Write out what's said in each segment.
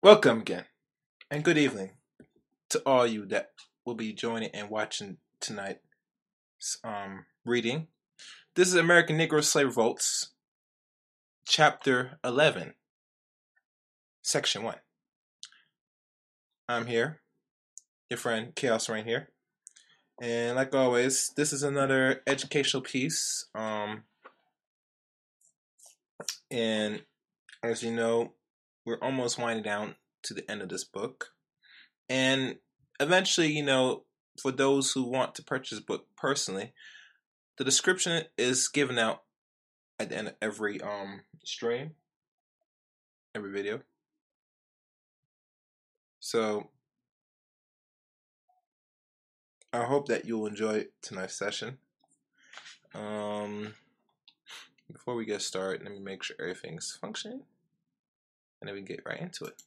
Welcome again, and good evening to all you that will be joining and watching tonight's um, reading. This is American Negro Slave Revolts, Chapter 11, Section 1. I'm here, your friend Chaos Rain here. And like always, this is another educational piece. Um, and as you know, we're almost winding down to the end of this book. And eventually, you know, for those who want to purchase book personally, the description is given out at the end of every um stream, every video. So I hope that you'll enjoy tonight's session. Um, before we get started, let me make sure everything's functioning and then we get right into it.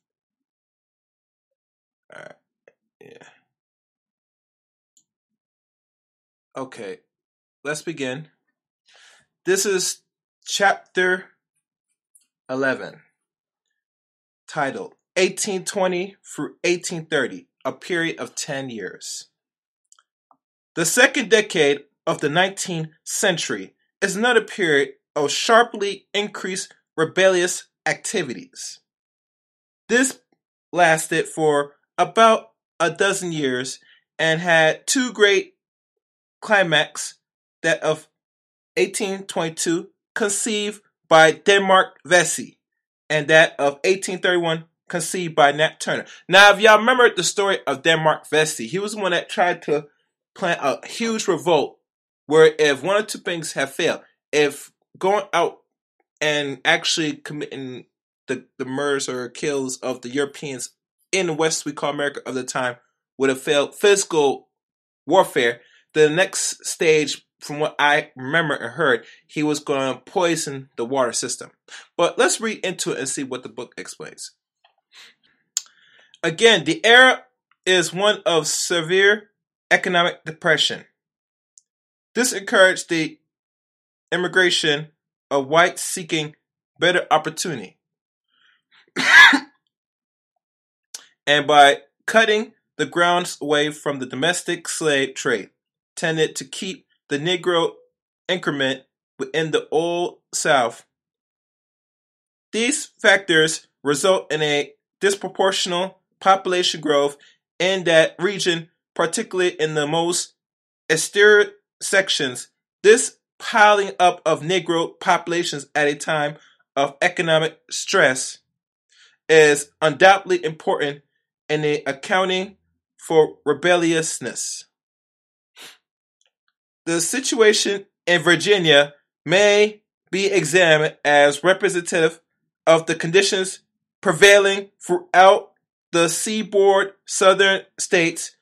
All right, yeah. Okay, let's begin. This is chapter 11, titled 1820 through 1830, a period of 10 years. The second decade of the 19th century is another period of sharply increased rebellious activities. This lasted for about a dozen years and had two great climax that of 1822 conceived by Denmark Vesey and that of 1831 conceived by Nat Turner. Now, if y'all remember the story of Denmark Vesey, he was the one that tried to plant a huge revolt where if one or two things have failed, if going out and actually committing the, the murders or kills of the Europeans in the West we call America of the time would have failed physical warfare. The next stage, from what I remember and heard, he was going to poison the water system. But let's read into it and see what the book explains. Again, the era is one of severe economic depression. This encouraged the immigration of whites seeking better opportunity. and by cutting the grounds away from the domestic slave trade, tended to keep the Negro increment within the Old South. These factors result in a disproportional population growth in that region, particularly in the most austere sections. This piling up of Negro populations at a time of economic stress is undoubtedly important in the accounting for rebelliousness. The situation in Virginia may be examined as representative of the conditions prevailing throughout the seaboard southern states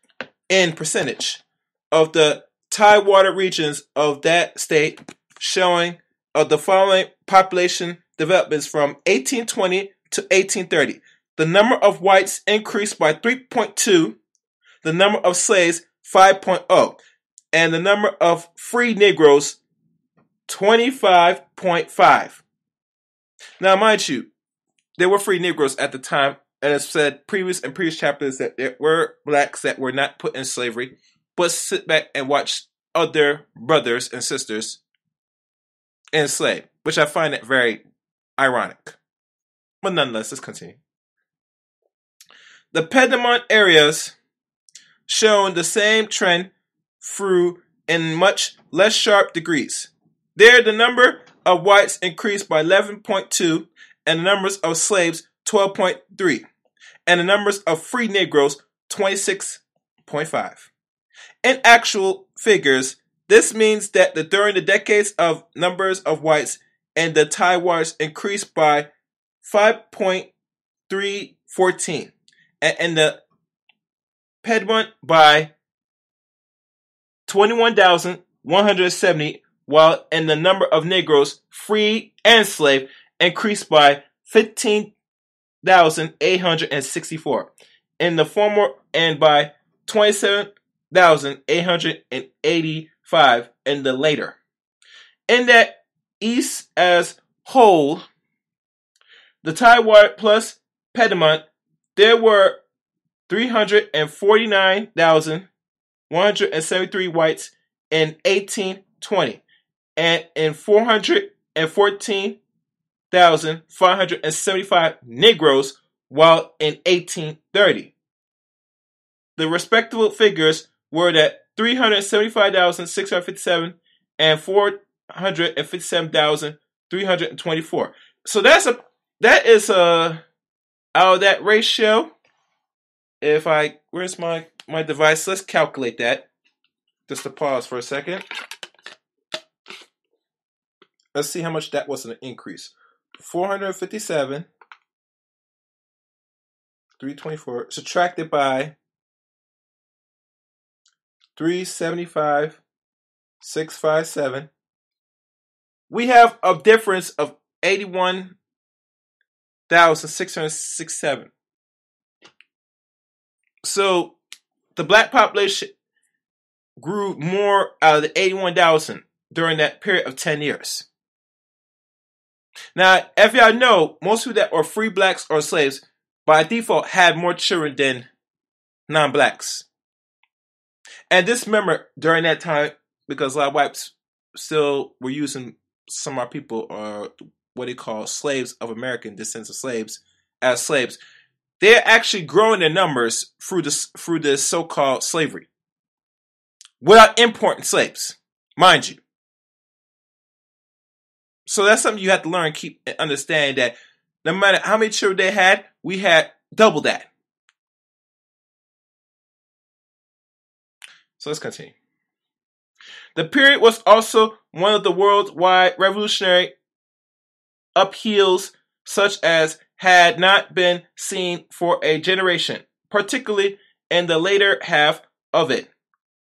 in percentage of the tidewater regions of that state, showing of the following population developments from 1820 to 1830. The number of whites increased by 3.2, the number of slaves 5.0, and the number of free Negroes 25.5. Now, mind you, there were free Negroes at the time, and as said previous and previous chapters that there were blacks that were not put in slavery, but sit back and watch other brothers and sisters enslaved, which I find it very ironic. But nonetheless, let's continue. The Piedmont areas shown the same trend through in much less sharp degrees. There, the number of whites increased by 11.2, and the numbers of slaves 12.3, and the numbers of free Negroes 26.5. In actual figures, this means that the, during the decades of numbers of whites and the Taiwars increased by 5.314 and, the Piedmont by 21,170 while in the number of Negroes free and slave increased by 15,864 in the former and by 27,885 in the later. In that East as whole, the tidewater plus Piedmont, there were 349,173 whites in 1820 and in 414,575 Negroes while in 1830. The respective figures were that 375,657 and 457,324. So that's a that is a out of that ratio. If I where's my my device? Let's calculate that. Just to pause for a second. Let's see how much that was an increase. 457 324 subtracted by 375 657 we have a difference of 81,667 so the black population grew more out of the 81,000 during that period of 10 years. Now if y'all know most people that are free blacks or slaves by default had more children than non-blacks. And this remember during that time, because a lot of whites still were using some of our people or what they call slaves of American descent of slaves as slaves. They're actually growing their numbers through this through this so-called slavery. Without importing slaves, mind you. So that's something you have to learn, keep understand that no matter how many children they had, we had double that. So let's continue. The period was also one of the worldwide revolutionary upheavals such as had not been seen for a generation, particularly in the later half of it,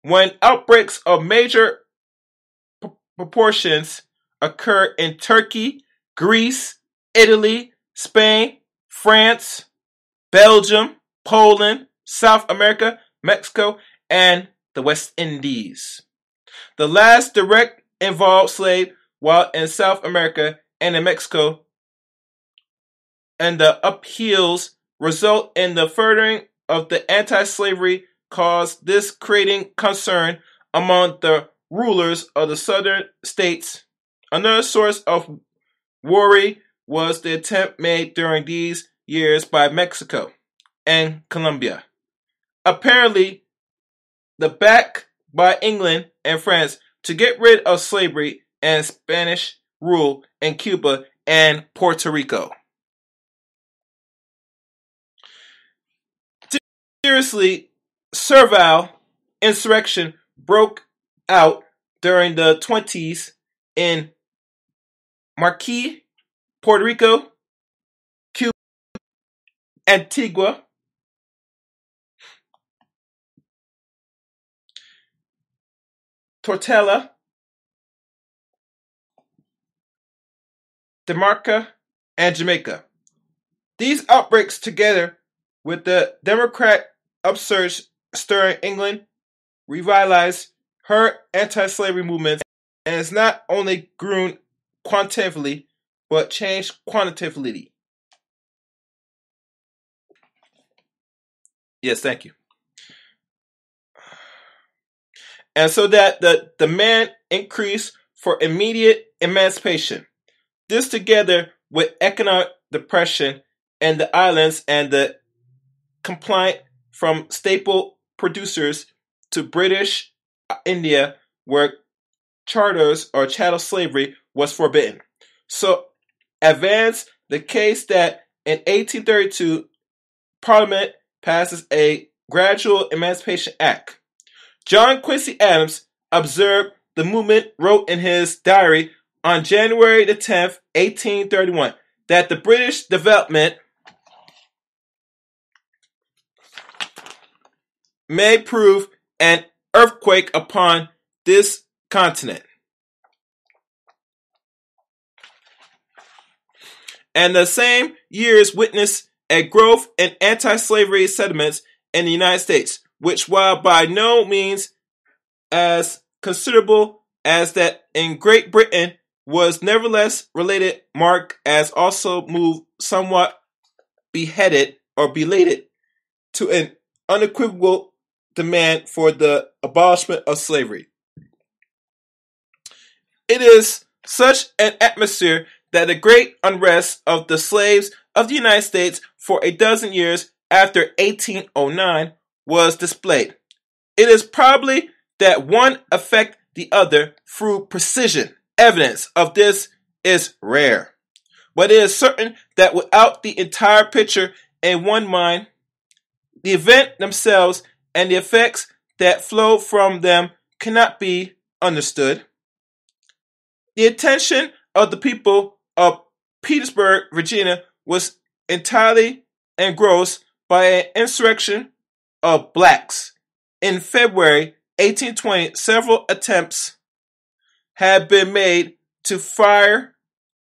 when outbreaks of major p- proportions occur in Turkey, Greece, Italy, Spain, France, Belgium, Poland, South America, Mexico, and the West Indies. The last direct involved slave while in South America and in Mexico, and the upheavals result in the furthering of the anti-slavery cause, this creating concern among the rulers of the southern states. Another source of worry was the attempt made during these years by Mexico and Colombia. Apparently, the back by England and France to get rid of slavery and Spanish rule in Cuba and Puerto Rico. Seriously, servile insurrection broke out during the 20s in Marquis, Puerto Rico, Cuba, Antigua, Tortola, Demarca, and Jamaica. These outbreaks, together with the Democrat upsurge stirring England, revitalized her anti-slavery movements and has not only grown quantitatively but changed quantitatively. Yes, thank you. and so that the demand increased for immediate emancipation. This together with economic depression in the islands and the complaint from staple producers to British uh, India where charters or chattel slavery was forbidden. So advance the case that in 1832 Parliament passes a Gradual Emancipation Act John Quincy Adams observed the movement, wrote in his diary on January the 10th, 1831, that the British development may prove an earthquake upon this continent. And the same years witnessed a growth in anti slavery sentiments in the United States, which while by no means as considerable as that in Great Britain was nevertheless related marked as also moved somewhat beheaded or belated to an unequivocal demand for the abolishment of slavery. It is such an atmosphere that the great unrest of the slaves of the United States for a dozen years after 1809 was displayed. It is probably that one affect the other through precision. Evidence of this is rare. But it is certain that without the entire picture in one mind, the event themselves and the effects that flow from them cannot be understood. The attention of the people of Petersburg, Virginia was entirely engrossed by an insurrection of blacks. In February 1820, several attempts had been made to fire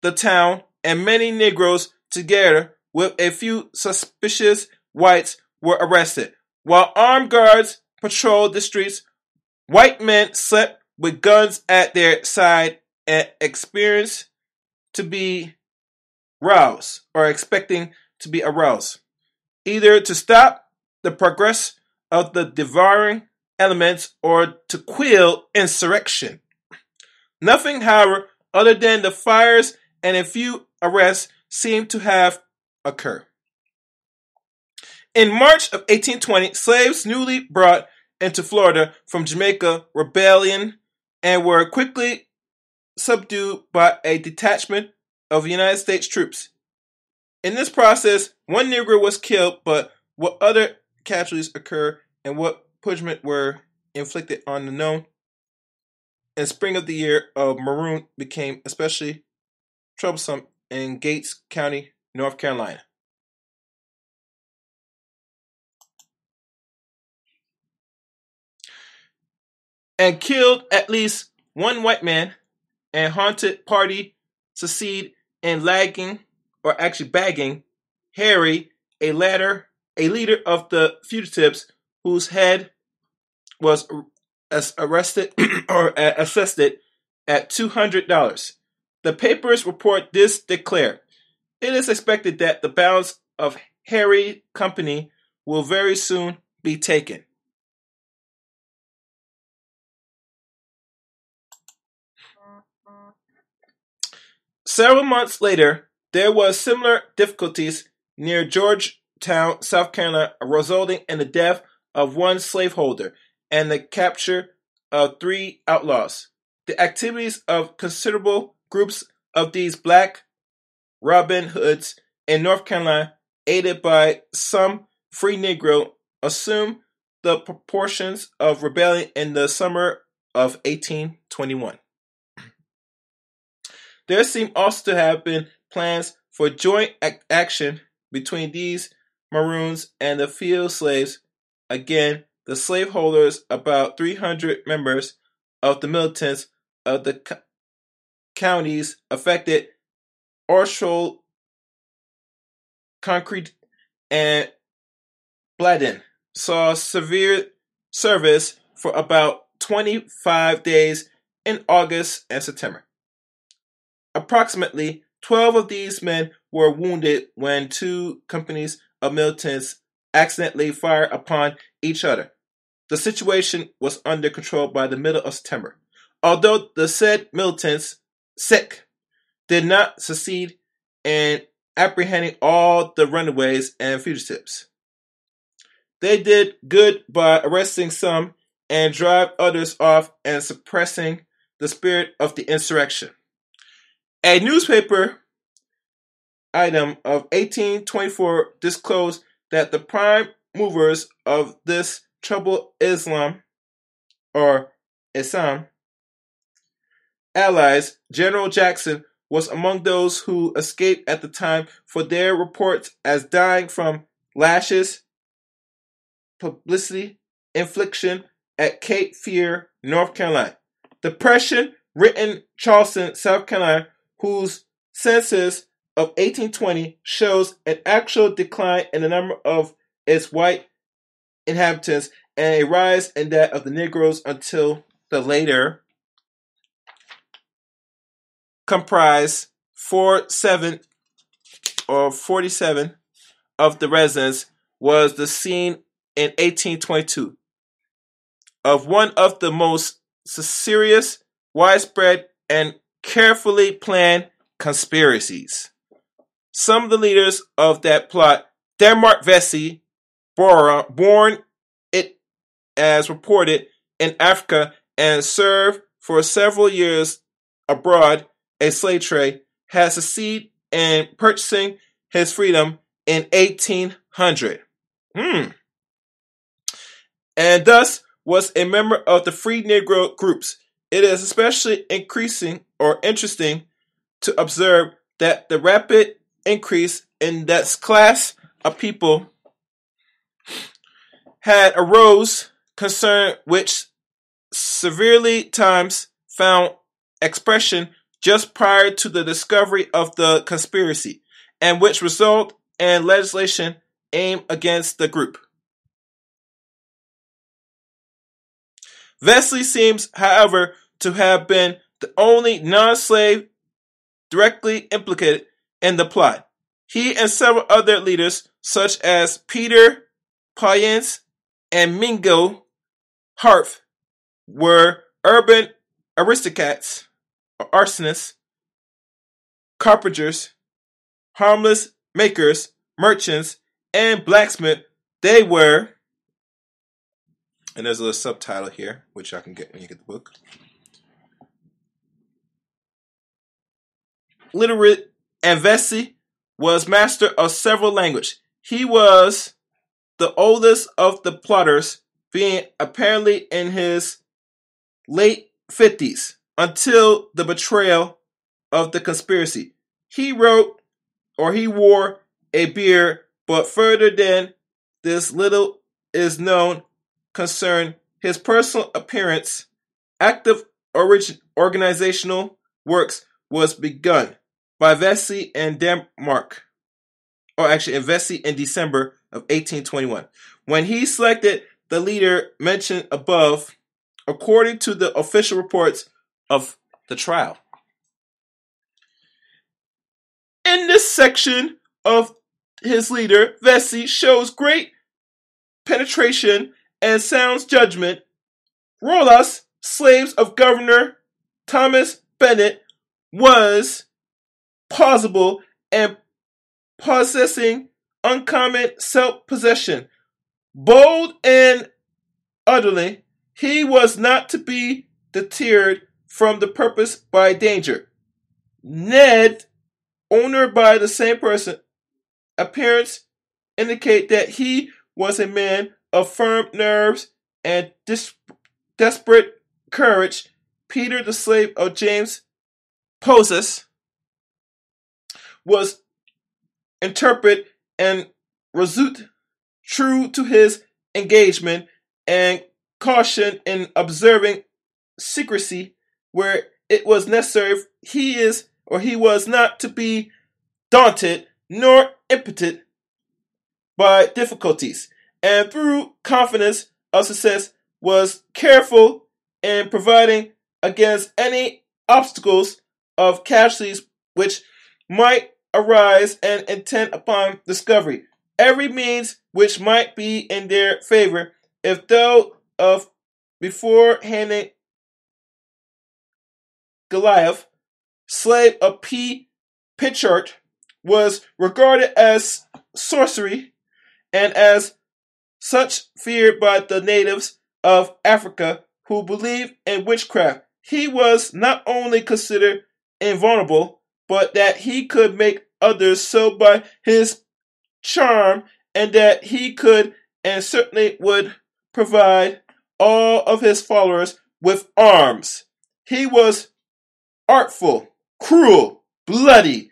the town, and many Negroes, together with a few suspicious whites, were arrested. While armed guards patrolled the streets, white men slept with guns at their side and experienced to be roused or expecting to be aroused, either to stop the progress of the devouring elements or to quell insurrection. Nothing, however, other than the fires and a few arrests seemed to have occurred. In March of 1820, slaves newly brought into Florida from Jamaica rebellion and were quickly subdued by a detachment of United States troops. In this process, one Negro was killed, but what other casualties occurred and what punishment were inflicted on the known in spring of the year of Maroon became especially troublesome in Gates County, North Carolina. And killed at least one white man and haunted party succeed in lagging or actually bagging Harry, a leader, a leader of the fugitives whose head was arrested or uh, assessed at $200. The papers report this declare it is expected that the balance of Harry Company will very soon be taken. Several months later, there was similar difficulties near Georgetown, South Carolina, resulting in the death of one slaveholder and the capture of three outlaws. The activities of considerable groups of these black Robin Hoods in North Carolina, aided by some free Negro, assumed the proportions of rebellion in the summer of 1821. There seem also to have been plans for joint action between these Maroons and the field slaves. Again, the slaveholders, about 300 members of the militants of the co- counties affected, Orchel, Concrete, and Bladen, saw severe service for about 25 days in August and September. Approximately 12 of these men were wounded when two companies of militants accidentally fired upon each other. The situation was under control by the middle of September. Although the said militants, sick, did not succeed in apprehending all the runaways and fugitives. They did good by arresting some and drive others off and suppressing the spirit of the insurrection. A newspaper item of 1824 disclosed that the prime movers of this troubled Islam or Islam allies, General Jackson was among those who escaped at the time for their reports as dying from lashes, publicity, infliction at Cape Fear, North Carolina. Depression, written Charleston, South Carolina, whose census of 1820 shows an actual decline in the number of its white inhabitants and a rise in that of the Negroes until the later comprise four seven or 47 of the residents was the scene in 1822 of one of the most serious, widespread, and carefully planned conspiracies. Some of the leaders of that plot, Denmark Vesey, born it as reported in Africa and served for several years abroad a slave trade, had succeeded in purchasing his freedom in 1800. Hmm. And thus was a member of the free Negro groups. It is especially increasing or interesting to observe that the rapid increase in that class of people had arose concern which severely times found expression just prior to the discovery of the conspiracy, and which result in legislation aimed against the group. Vesey seems, however, to have been the only non-slave directly implicated in the plot. He and several other leaders, such as Peter Poyas and Mingo Harth, were urban aristocrats or arsonists, carpenters, harmless makers, merchants, and blacksmiths. They were, and there's a little subtitle here, which I can get when you get the book. Literate and Vesey was master of several languages. He was the oldest of the plotters, being apparently in his late 50s until the betrayal of the conspiracy. He wrote or he wore a beard, but further than this little is known concern his personal appearance, active organizational works was begun by Vesey in Denmark, or actually in Vesey in December of 1821. When he selected the leader mentioned above, according to the official reports of the trial. In this section of his leader, Vesey shows great penetration and sound judgment. Rolas, slaves of Governor Thomas Bennett, was plausible and possessing uncommon self possession. Bold and utterly, he was not to be deterred from the purpose by danger. Ned, owner by the same person, appearance indicate that he was a man of firm nerves and dis- desperate courage. Peter, the slave of James Poyas, was interpret and resolute, true to his engagement, and caution in observing secrecy where it was necessary. He is or he was not to be daunted nor impotent by difficulties, and through confidence of success was careful in providing against any obstacles of casualties which might arise and intent upon discovery. Every means which might be in their favor, if though of before handing Goliath, slave of P. Pritchard, was regarded as sorcery and as such feared by the natives of Africa who believed in witchcraft. He was not only considered invulnerable, but that he could make others so by his charm, and that he could and certainly would provide all of his followers with arms. He was artful, cruel, bloody.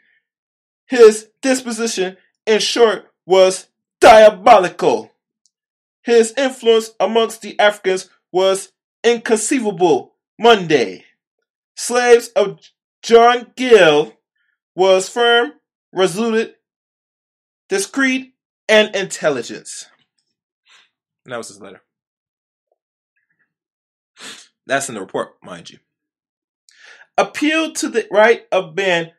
His disposition, in short, was diabolical. His influence amongst the Africans was inconceivable. Monday. Slaves of John Gill was firm, resolute, discreet, and intelligent. And that was his letter. That's in the report, mind you appealed to the right of man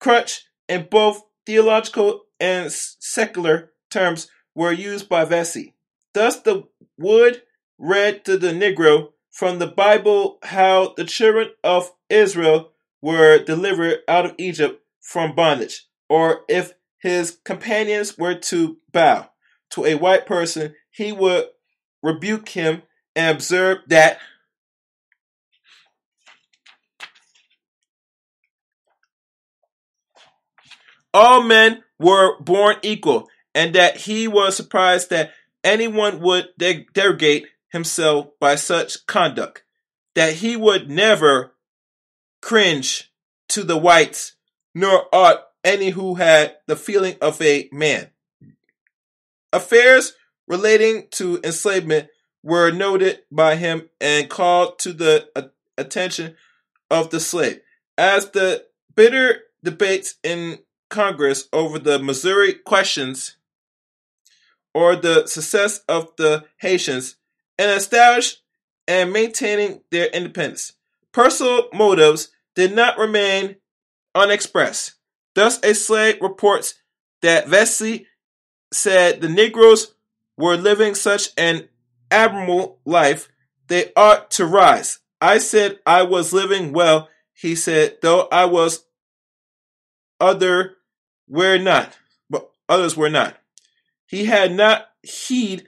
crutch in both theological and secular terms were used by Vesey. Thus, the wood read to the Negro from the Bible how the children of Israel were delivered out of Egypt from bondage, or if his companions were to bow to a white person, he would rebuke him and observe that all men were born equal, and that he was surprised that anyone would de- derogate himself by such conduct, that he would never cringe to the whites, nor ought any who had the feeling of a man. Affairs relating to enslavement were noted by him and called to the attention of the slave. As the bitter debates in Congress over the Missouri questions or the success of the Haitians in establishing and maintaining their independence. Personal motives did not remain unexpressed. Thus, a slave reports that Vesey said the Negroes were living such an admirable life, they ought to rise. I said I was living well, he said, though I was other were not, but others were not. He had not heed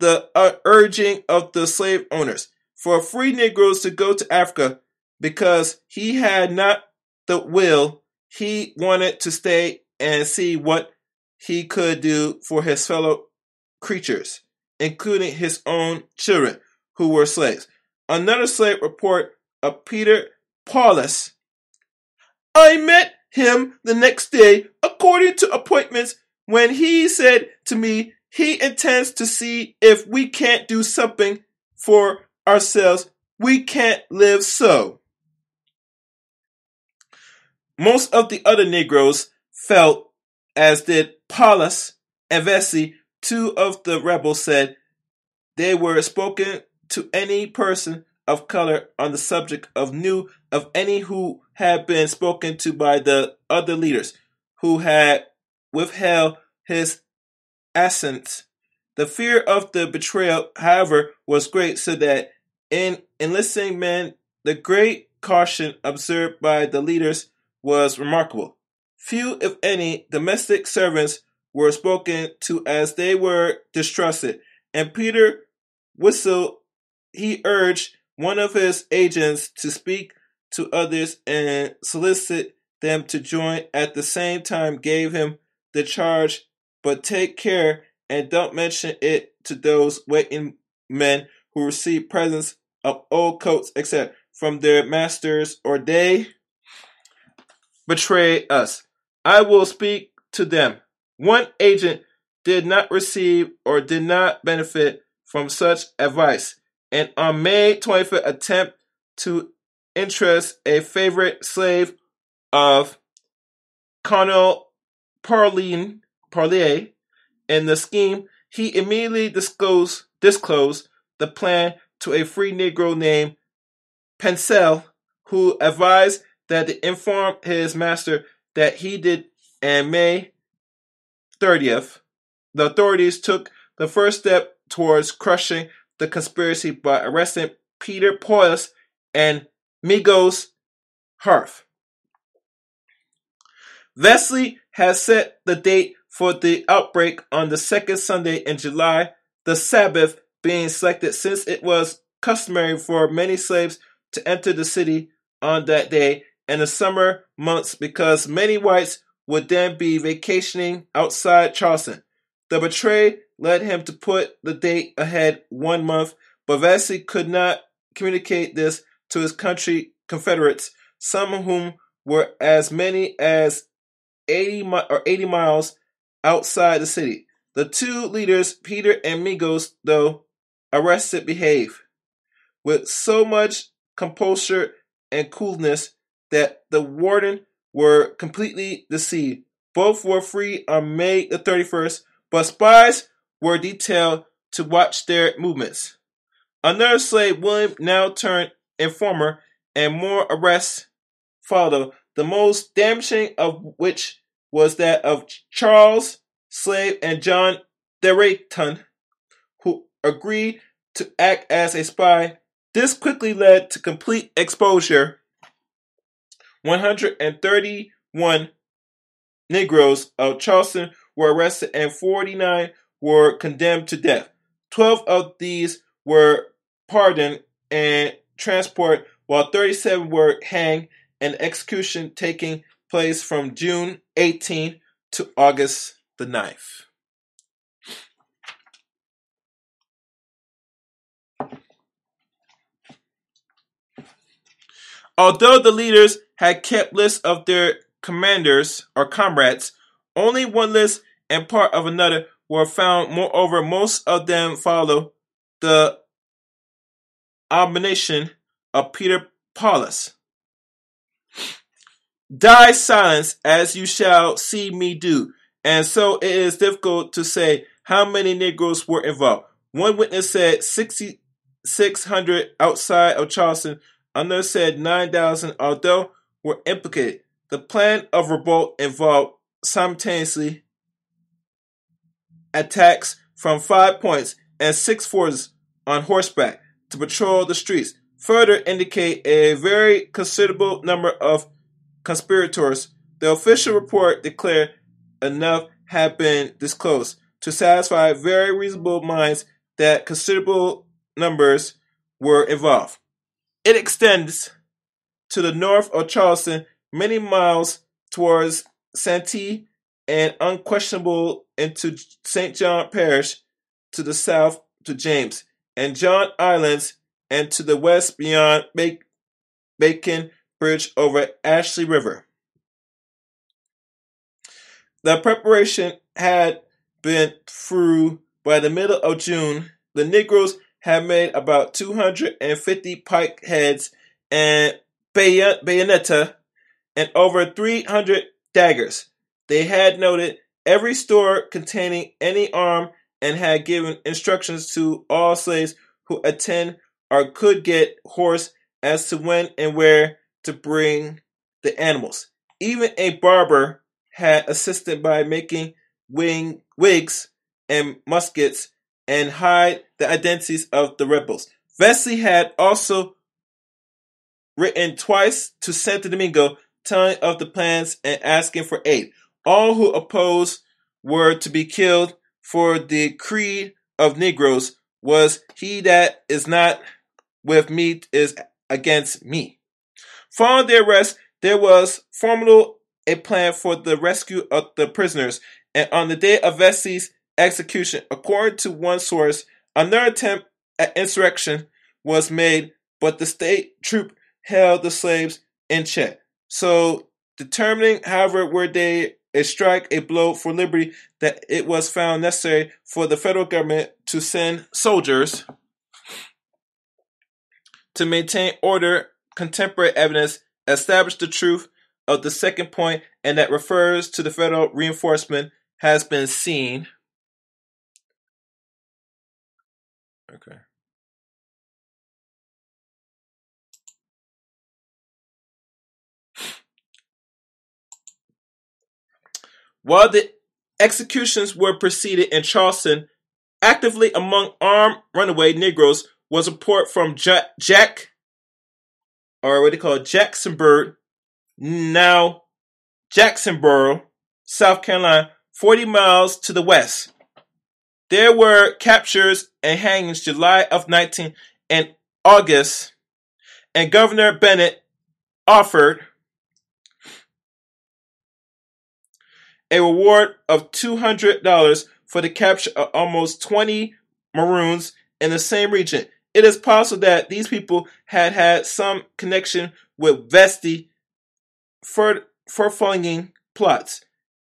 the uh, urging of the slave owners for free Negroes to go to Africa because he had not the will. He wanted to stay and see what he could do for his fellow creatures, including his own children who were slaves. Another slave report of Peter Poyas. I met him the next day according to appointments when he said to me he intends to see if we can't do something for ourselves. We can't live so. Most of the other Negroes felt, as did Poyas and Vesey, two of the rebels said they were spoken to any person of color on the subject of new of any who had been spoken to by the other leaders who had withheld his assent. The fear of the betrayal, however, was great, so that in enlisting men, the great caution observed by the leaders was remarkable. Few, if any, domestic servants were spoken to as they were distrusted, and Peter whistled. He urged one of his agents to speak to others and solicit them to join. At the same time, gave him the charge but take care and don't mention it to those waiting men who receive presents of old coats, except from their masters, or they betray us. I will speak to them. One agent did not receive or did not benefit from such advice, and on May 25th attempt to interest a favorite slave of Colonel Parlin Parlier in the scheme, he immediately disclosed, disclosed the plan to a free Negro named Pencil, who advised that to inform his master that he did and May 30th, the authorities took the first step towards crushing the conspiracy by arresting Peter Poyas and Migos Harth. Vesey has set the date for the outbreak on the second Sunday in July, the Sabbath being selected since it was customary for many slaves to enter the city on that day in the summer months because many whites would then be vacationing outside Charleston. The betrayal led him to put the date ahead one month, but Vesey could not communicate this to his country Confederates, some of whom were as many as 80 mi- or 80 miles outside the city. The two leaders, Peter and Migos, though arrested, behave with so much composure and coolness that the warden were completely deceived. Both were free on May the 31st, but spies were detailed to watch their movements. Another slave, William, now turned informer, and more arrests followed, the most damaging of which was that of Charles Slave and John Drayton, who agreed to act as a spy. This quickly led to complete exposure. 131 Negroes of Charleston were arrested and 49 were condemned to death. 12 of these were pardoned and transported, while 37 were hanged, and execution taking place from June 18 to August the 9th. Although the leaders had kept lists of their commanders or comrades, only one list and part of another were found. Moreover, most of them follow the abomination of Peter Poyas. Die silence as you shall see me do. And so it is difficult to say how many Negroes were involved. One witness said 6,600 outside of Charleston. Another said 9,000, although were implicated. The plan of revolt involved simultaneously attacks from five points and six forces on horseback to patrol the streets. Further indicate a very considerable number of conspirators. The official report declared enough had been disclosed to satisfy very reasonable minds that considerable numbers were involved. It extends to the north of Charleston, many miles towards Santee and unquestionable into St. John Parish to the south to James and John Islands and to the west beyond Bacon Bridge over Ashley River. The preparation had been through by the middle of June. The Negroes had made about 250 pike heads and bayonetta and over 300 daggers. They had noted every store containing any arm and had given instructions to all slaves who attend or could get horse as to when and where to bring the animals. Even a barber had assisted by making wing, wigs and muskets and hide the identities of the rebels. Vesey had also written twice to Santo Domingo telling of the plans and asking for aid. All who opposed were to be killed, for the creed of Negroes was he that is not with me is against me. Following the arrest, there was formally a plan for the rescue of the prisoners, and on the day of Vesey's execution, according to one source, another attempt at insurrection was made, but the state troop held the slaves in check. So, determining, however, were they a strike a blow for liberty, that it was found necessary for the federal government to send soldiers to maintain order, contemporary evidence, established the truth of the second point, and that refers to the federal reinforcement has been seen. Okay. While the executions were proceeded in Charleston, actively among armed runaway Negroes was a report from Jack, Jack or what they call Jacksonburg, now Jacksonboro, South Carolina, 40 miles to the west. There were captures and hangings July of 19 and August, and Governor Bennett offered a reward of $200 for the capture of almost 20 Maroons in the same region. It is possible that these people had had some connection with Vesey for furfanging plots.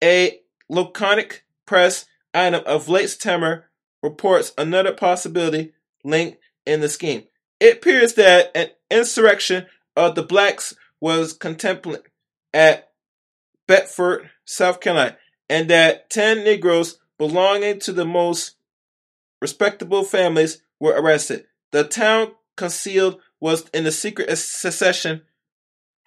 A laconic press item of late September reports another possibility link in the scheme. It appears that an insurrection of the blacks was contemplated at Bedford, South Carolina, and that 10 Negroes belonging to the most respectable families were arrested. The town concealed was in the secret secession,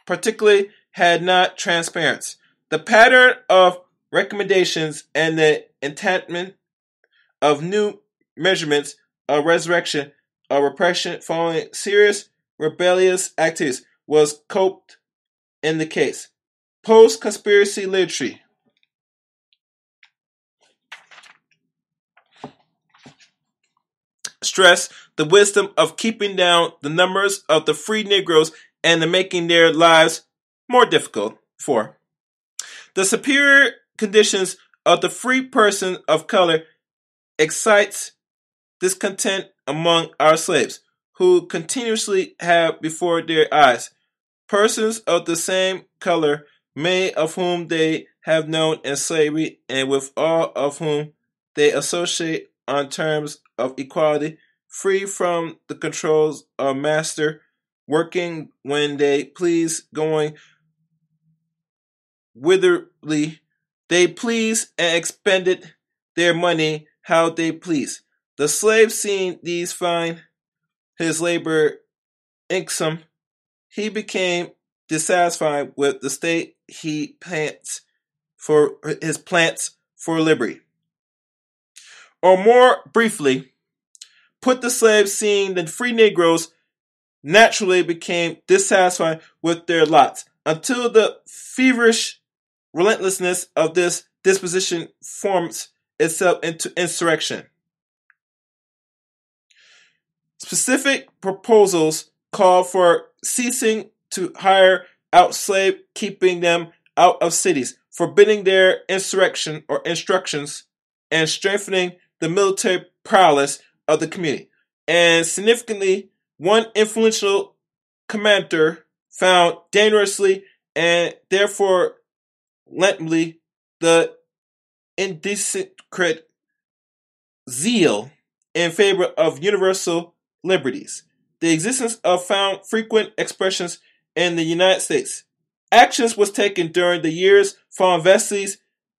particularly had not transparency. The pattern of recommendations and the enchantment of new measurements of resurrection of repression following serious rebellious activities was coped in the case. Post conspiracy literature. Stress the wisdom of keeping down the numbers of the free Negroes and the making their lives more difficult. Four. The superior conditions of the free person of color excites discontent among our slaves, who continuously have before their eyes persons of the same color, many of whom they have known in slavery, and with all of whom they associate on terms of equality, free from the controls of master, working when they please, going whitherly they please, and expended their money how they please. The slave seeing these find his labor irksome, he became dissatisfied with the state he plants for his plants for liberty. Or more briefly, put the slaves seeing the free Negroes naturally became dissatisfied with their lots until the feverish relentlessness of this disposition forms itself into insurrection. Specific proposals call for ceasing to hire out slaves, keeping them out of cities, forbidding their insurrection or instructions, and strengthening the military prowess of the community. And significantly, one influential commander found dangerously and therefore lently the indecent zeal in favor of universal liberties. The existence of found frequent expressions in the United States. Actions was taken during the years following Vesey's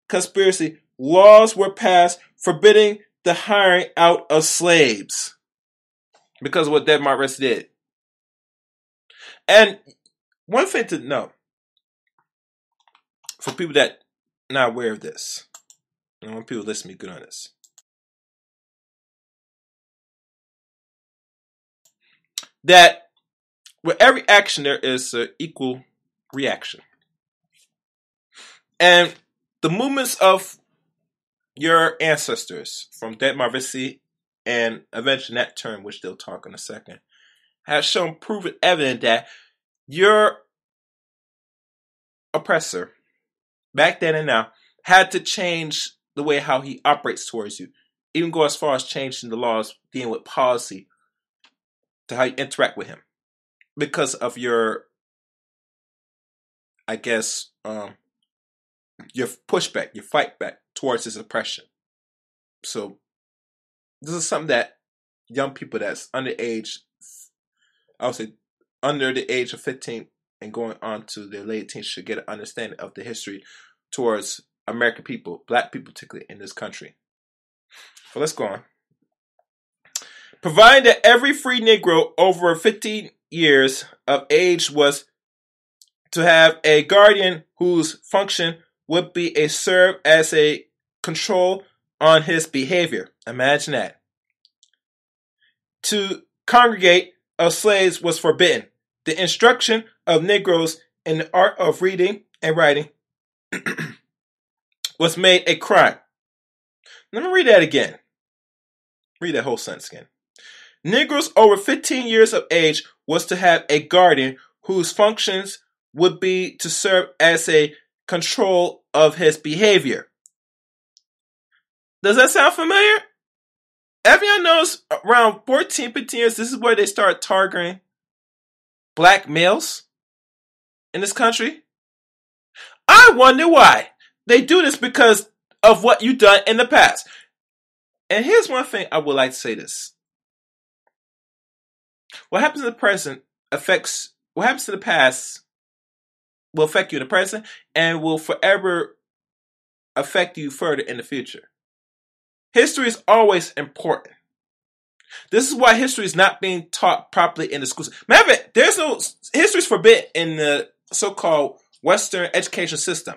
conspiracy. Laws were passed forbidding the hiring out of slaves because of what Denmark did. And one thing to know for people that not aware of this, and I want people to listen to me good on this. that with every action there is an equal reaction. And the movements of your ancestors from Denmark Vesey and eventually that term, which they'll talk in a second, has shown proven evident that your oppressor, back then and now, had to change the way how he operates towards you. Even go as far as changing the laws dealing with policy to how you interact with him because of your i guess um your pushback your fight back towards his oppression so this is something that young people that's under age i would say under the age of 15 and going on to their late teens should get an understanding of the history towards american people black people particularly in this country well let's go on providing that every free Negro over 15 years of age was to have a guardian whose function would be a serve as a control on his behavior. Imagine that. To congregate of slaves was forbidden. The instruction of Negroes in the art of reading and writing was made a crime. Let me read that again. Read that whole sentence again. Negroes over 15 years of age was to have a guardian whose functions would be to serve as a control of his behavior. Does that sound familiar? Everyone knows around 14, 15 years, this is where they start targeting black males in this country. I wonder why. They do this because of what you've done in the past. And here's one thing I would like to say this. What happens in the present affects what happens to the past will affect you in the present and will forever affect you further in the future. History is always important. This is why history is not being taught properly in the schools. There's no history is forbidden in the so-called Western education system.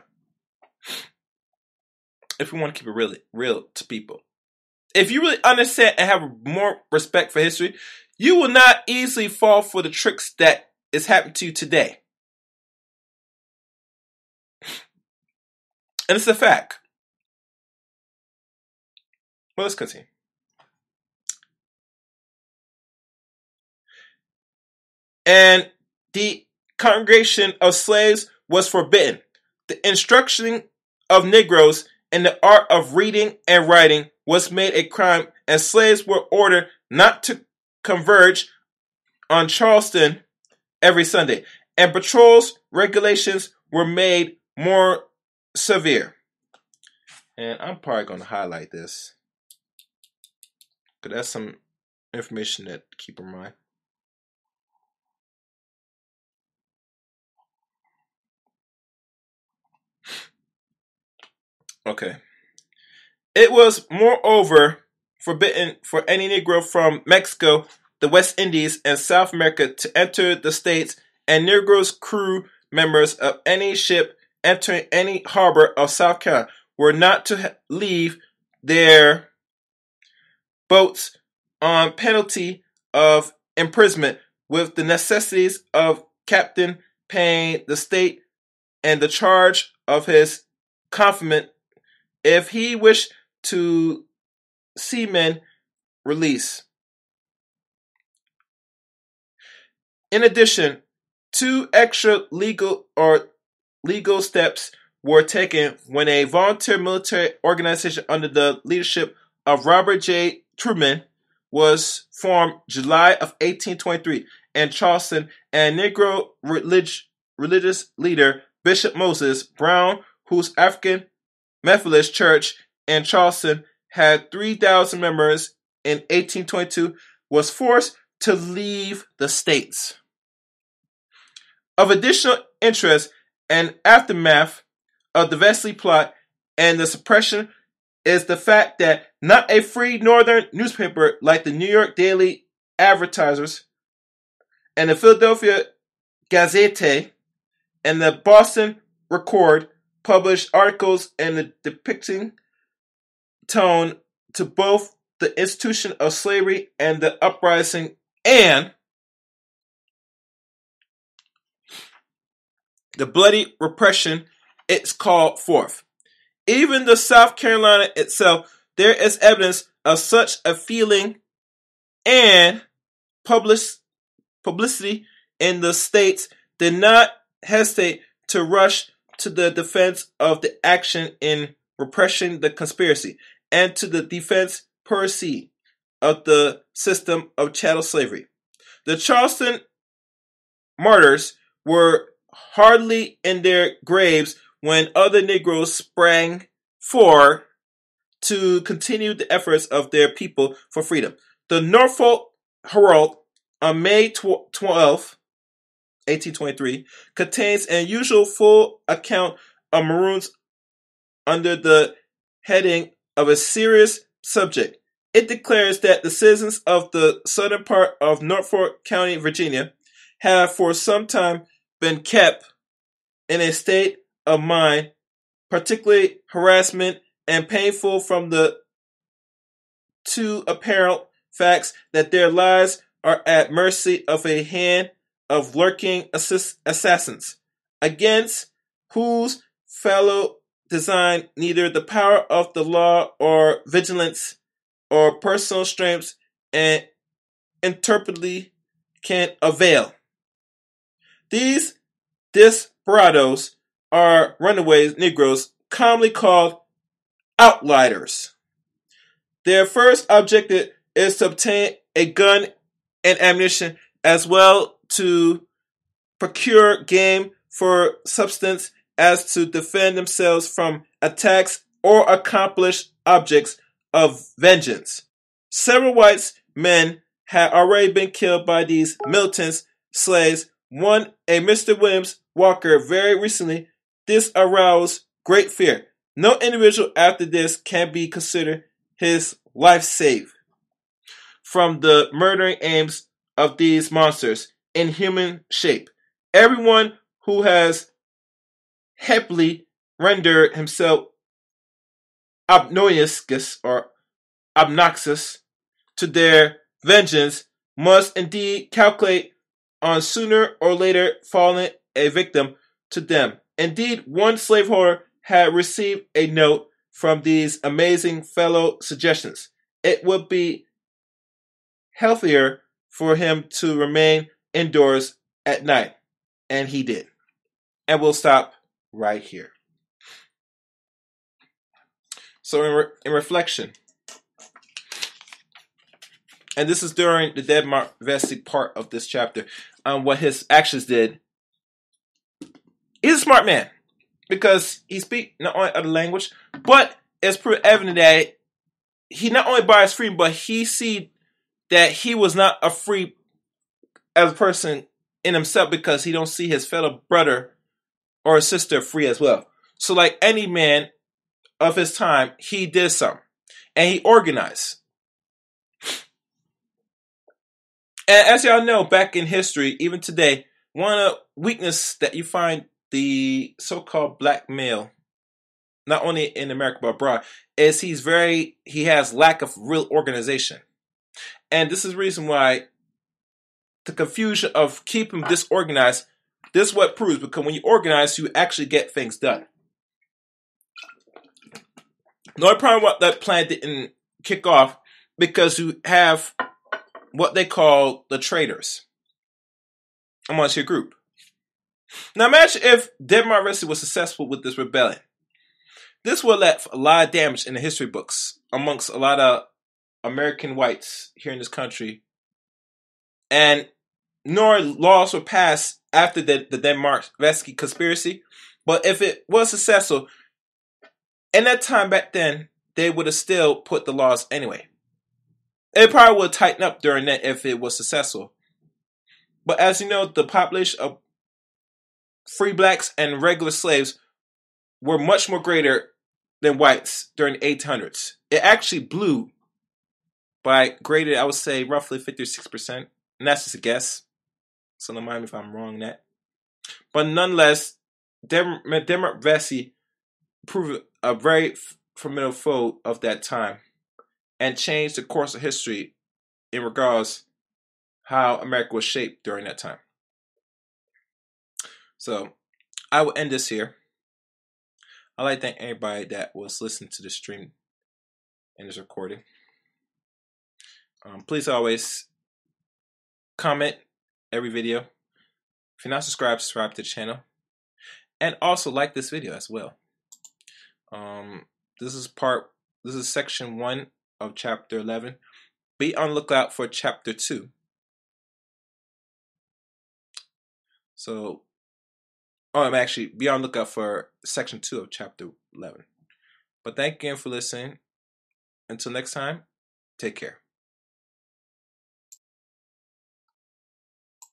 If we want to keep it really real to people, if you really understand and have more respect for history, you will not easily fall for the tricks that is happening to you today. And it's a fact. Well, let's continue. And the congregation of slaves was forbidden. The instruction of Negroes in the art of reading and writing was made a crime, and slaves were ordered not to converge on Charleston every Sunday. And patrols regulations were made more severe. And I'm probably going to highlight this because that's some information that keep in mind. Okay. It was moreover forbidden for any Negro from Mexico, the West Indies, and South America to enter the states, and Negroes crew members of any ship entering any harbor of South Carolina were not to leave their boats on penalty of imprisonment with the necessities of captain paying the state and the charge of his confinement if he wished to see men release. In addition, two extra legal or legal steps were taken when a volunteer military organization under the leadership of Robert J. Turnbull was formed July of 1823 in Charleston, and Negro relig- religious leader Bishop Morris Brown, whose African Methodist Church in Charleston had 3,000 members in 1822, was forced to leave the states. Of additional interest and aftermath of the Vesey plot and the suppression is the fact that not a free northern newspaper like the New York Daily Advertisers and the Philadelphia Gazette and the Boston Record published articles in the depicting tone to both the institution of slavery and the uprising and the bloody repression it's called forth. Even the South Carolina itself, there is evidence of such a feeling and public, publicity in the states did not hesitate to rush to the defense of the action in repression the conspiracy and to the defense per se of the system of chattel slavery. The Charleston martyrs were hardly in their graves when other Negroes sprang forward to continue the efforts of their people for freedom. The Norfolk Herald on May 12, 1823, contains an usual full account of Maroons under the heading of a serious subject. It declares that the citizens of the southern part of Norfolk County, Virginia, have for some time been kept in a state of mind, particularly harassment and painful from the two apparent facts that their lives are at mercy of a hand of lurking assassins, against whose fellow design neither the power of the law or vigilance or personal strength and interpretly can avail. These desperados are runaways Negroes, commonly called outliers. Their first objective is to obtain a gun and ammunition as well to procure game for substance as to defend themselves from attacks or accomplish objects of vengeance. Several white men had already been killed by these militant slaves. One, a Mr. Williams Walker, very recently. This aroused great fear. No individual after this can be considered his life saved from the murdering aims of these monsters in human shape. Everyone who has happily rendered himself obnoxious or obnoxious to their vengeance must indeed calculate on sooner or later falling a victim to them. Indeed, one slaveholder had received a note from these amazing fellow suggestions. It would be healthier for him to remain indoors at night. And he did. And we'll stop right here. So, in, re- in reflection, and this is during the Denmark Vesey part of this chapter, um, what his actions did. He's a smart man because he speaks not only other language, but it's pretty evident that he not only buys free, but he see that he was not a free as a person in himself because he don't see his fellow brother or sister free as well. So like any man of his time, he did something. And he organized. And as y'all know, back in history, even today, one of the weakness that you find the so-called black male, not only in America but abroad, is he's very he has lack of real organization. And this is reason why the confusion of keeping disorganized, this is what proves because when you organize, you actually get things done. Only problem what that plan didn't kick off because you have what they call the traitors amongst your group. Now imagine if Denmark Vesey was successful with this rebellion. This would left a lot of damage in the history books amongst a lot of American whites here in this country. And nor laws were passed after the, the Denmark Vesey conspiracy. But if it was successful, in that time back then, they would have still put the laws anyway. It probably would tighten up during that if it was successful. But as you know, the population of free blacks and regular slaves were much more greater than whites during the 1800s. It actually blew by graded, I would say, roughly 56%. And that's just a guess. So don't mind me if I'm wrong that. But nonetheless, Denmark Vesey proved a very formidable foe of that time and changed the course of history in regards how America was shaped during that time. So I will end this here. I'd like to thank everybody that was listening to the stream and this recording. Um, please always comment every video. If you're not subscribed, subscribe to the channel. And also like this video as well. Um, this is part, this is section one of chapter 11. Be on lookout for chapter 2. So, oh, I'm actually be on lookout for section 2 of chapter 11. But thank you again for listening. Until next time, take care.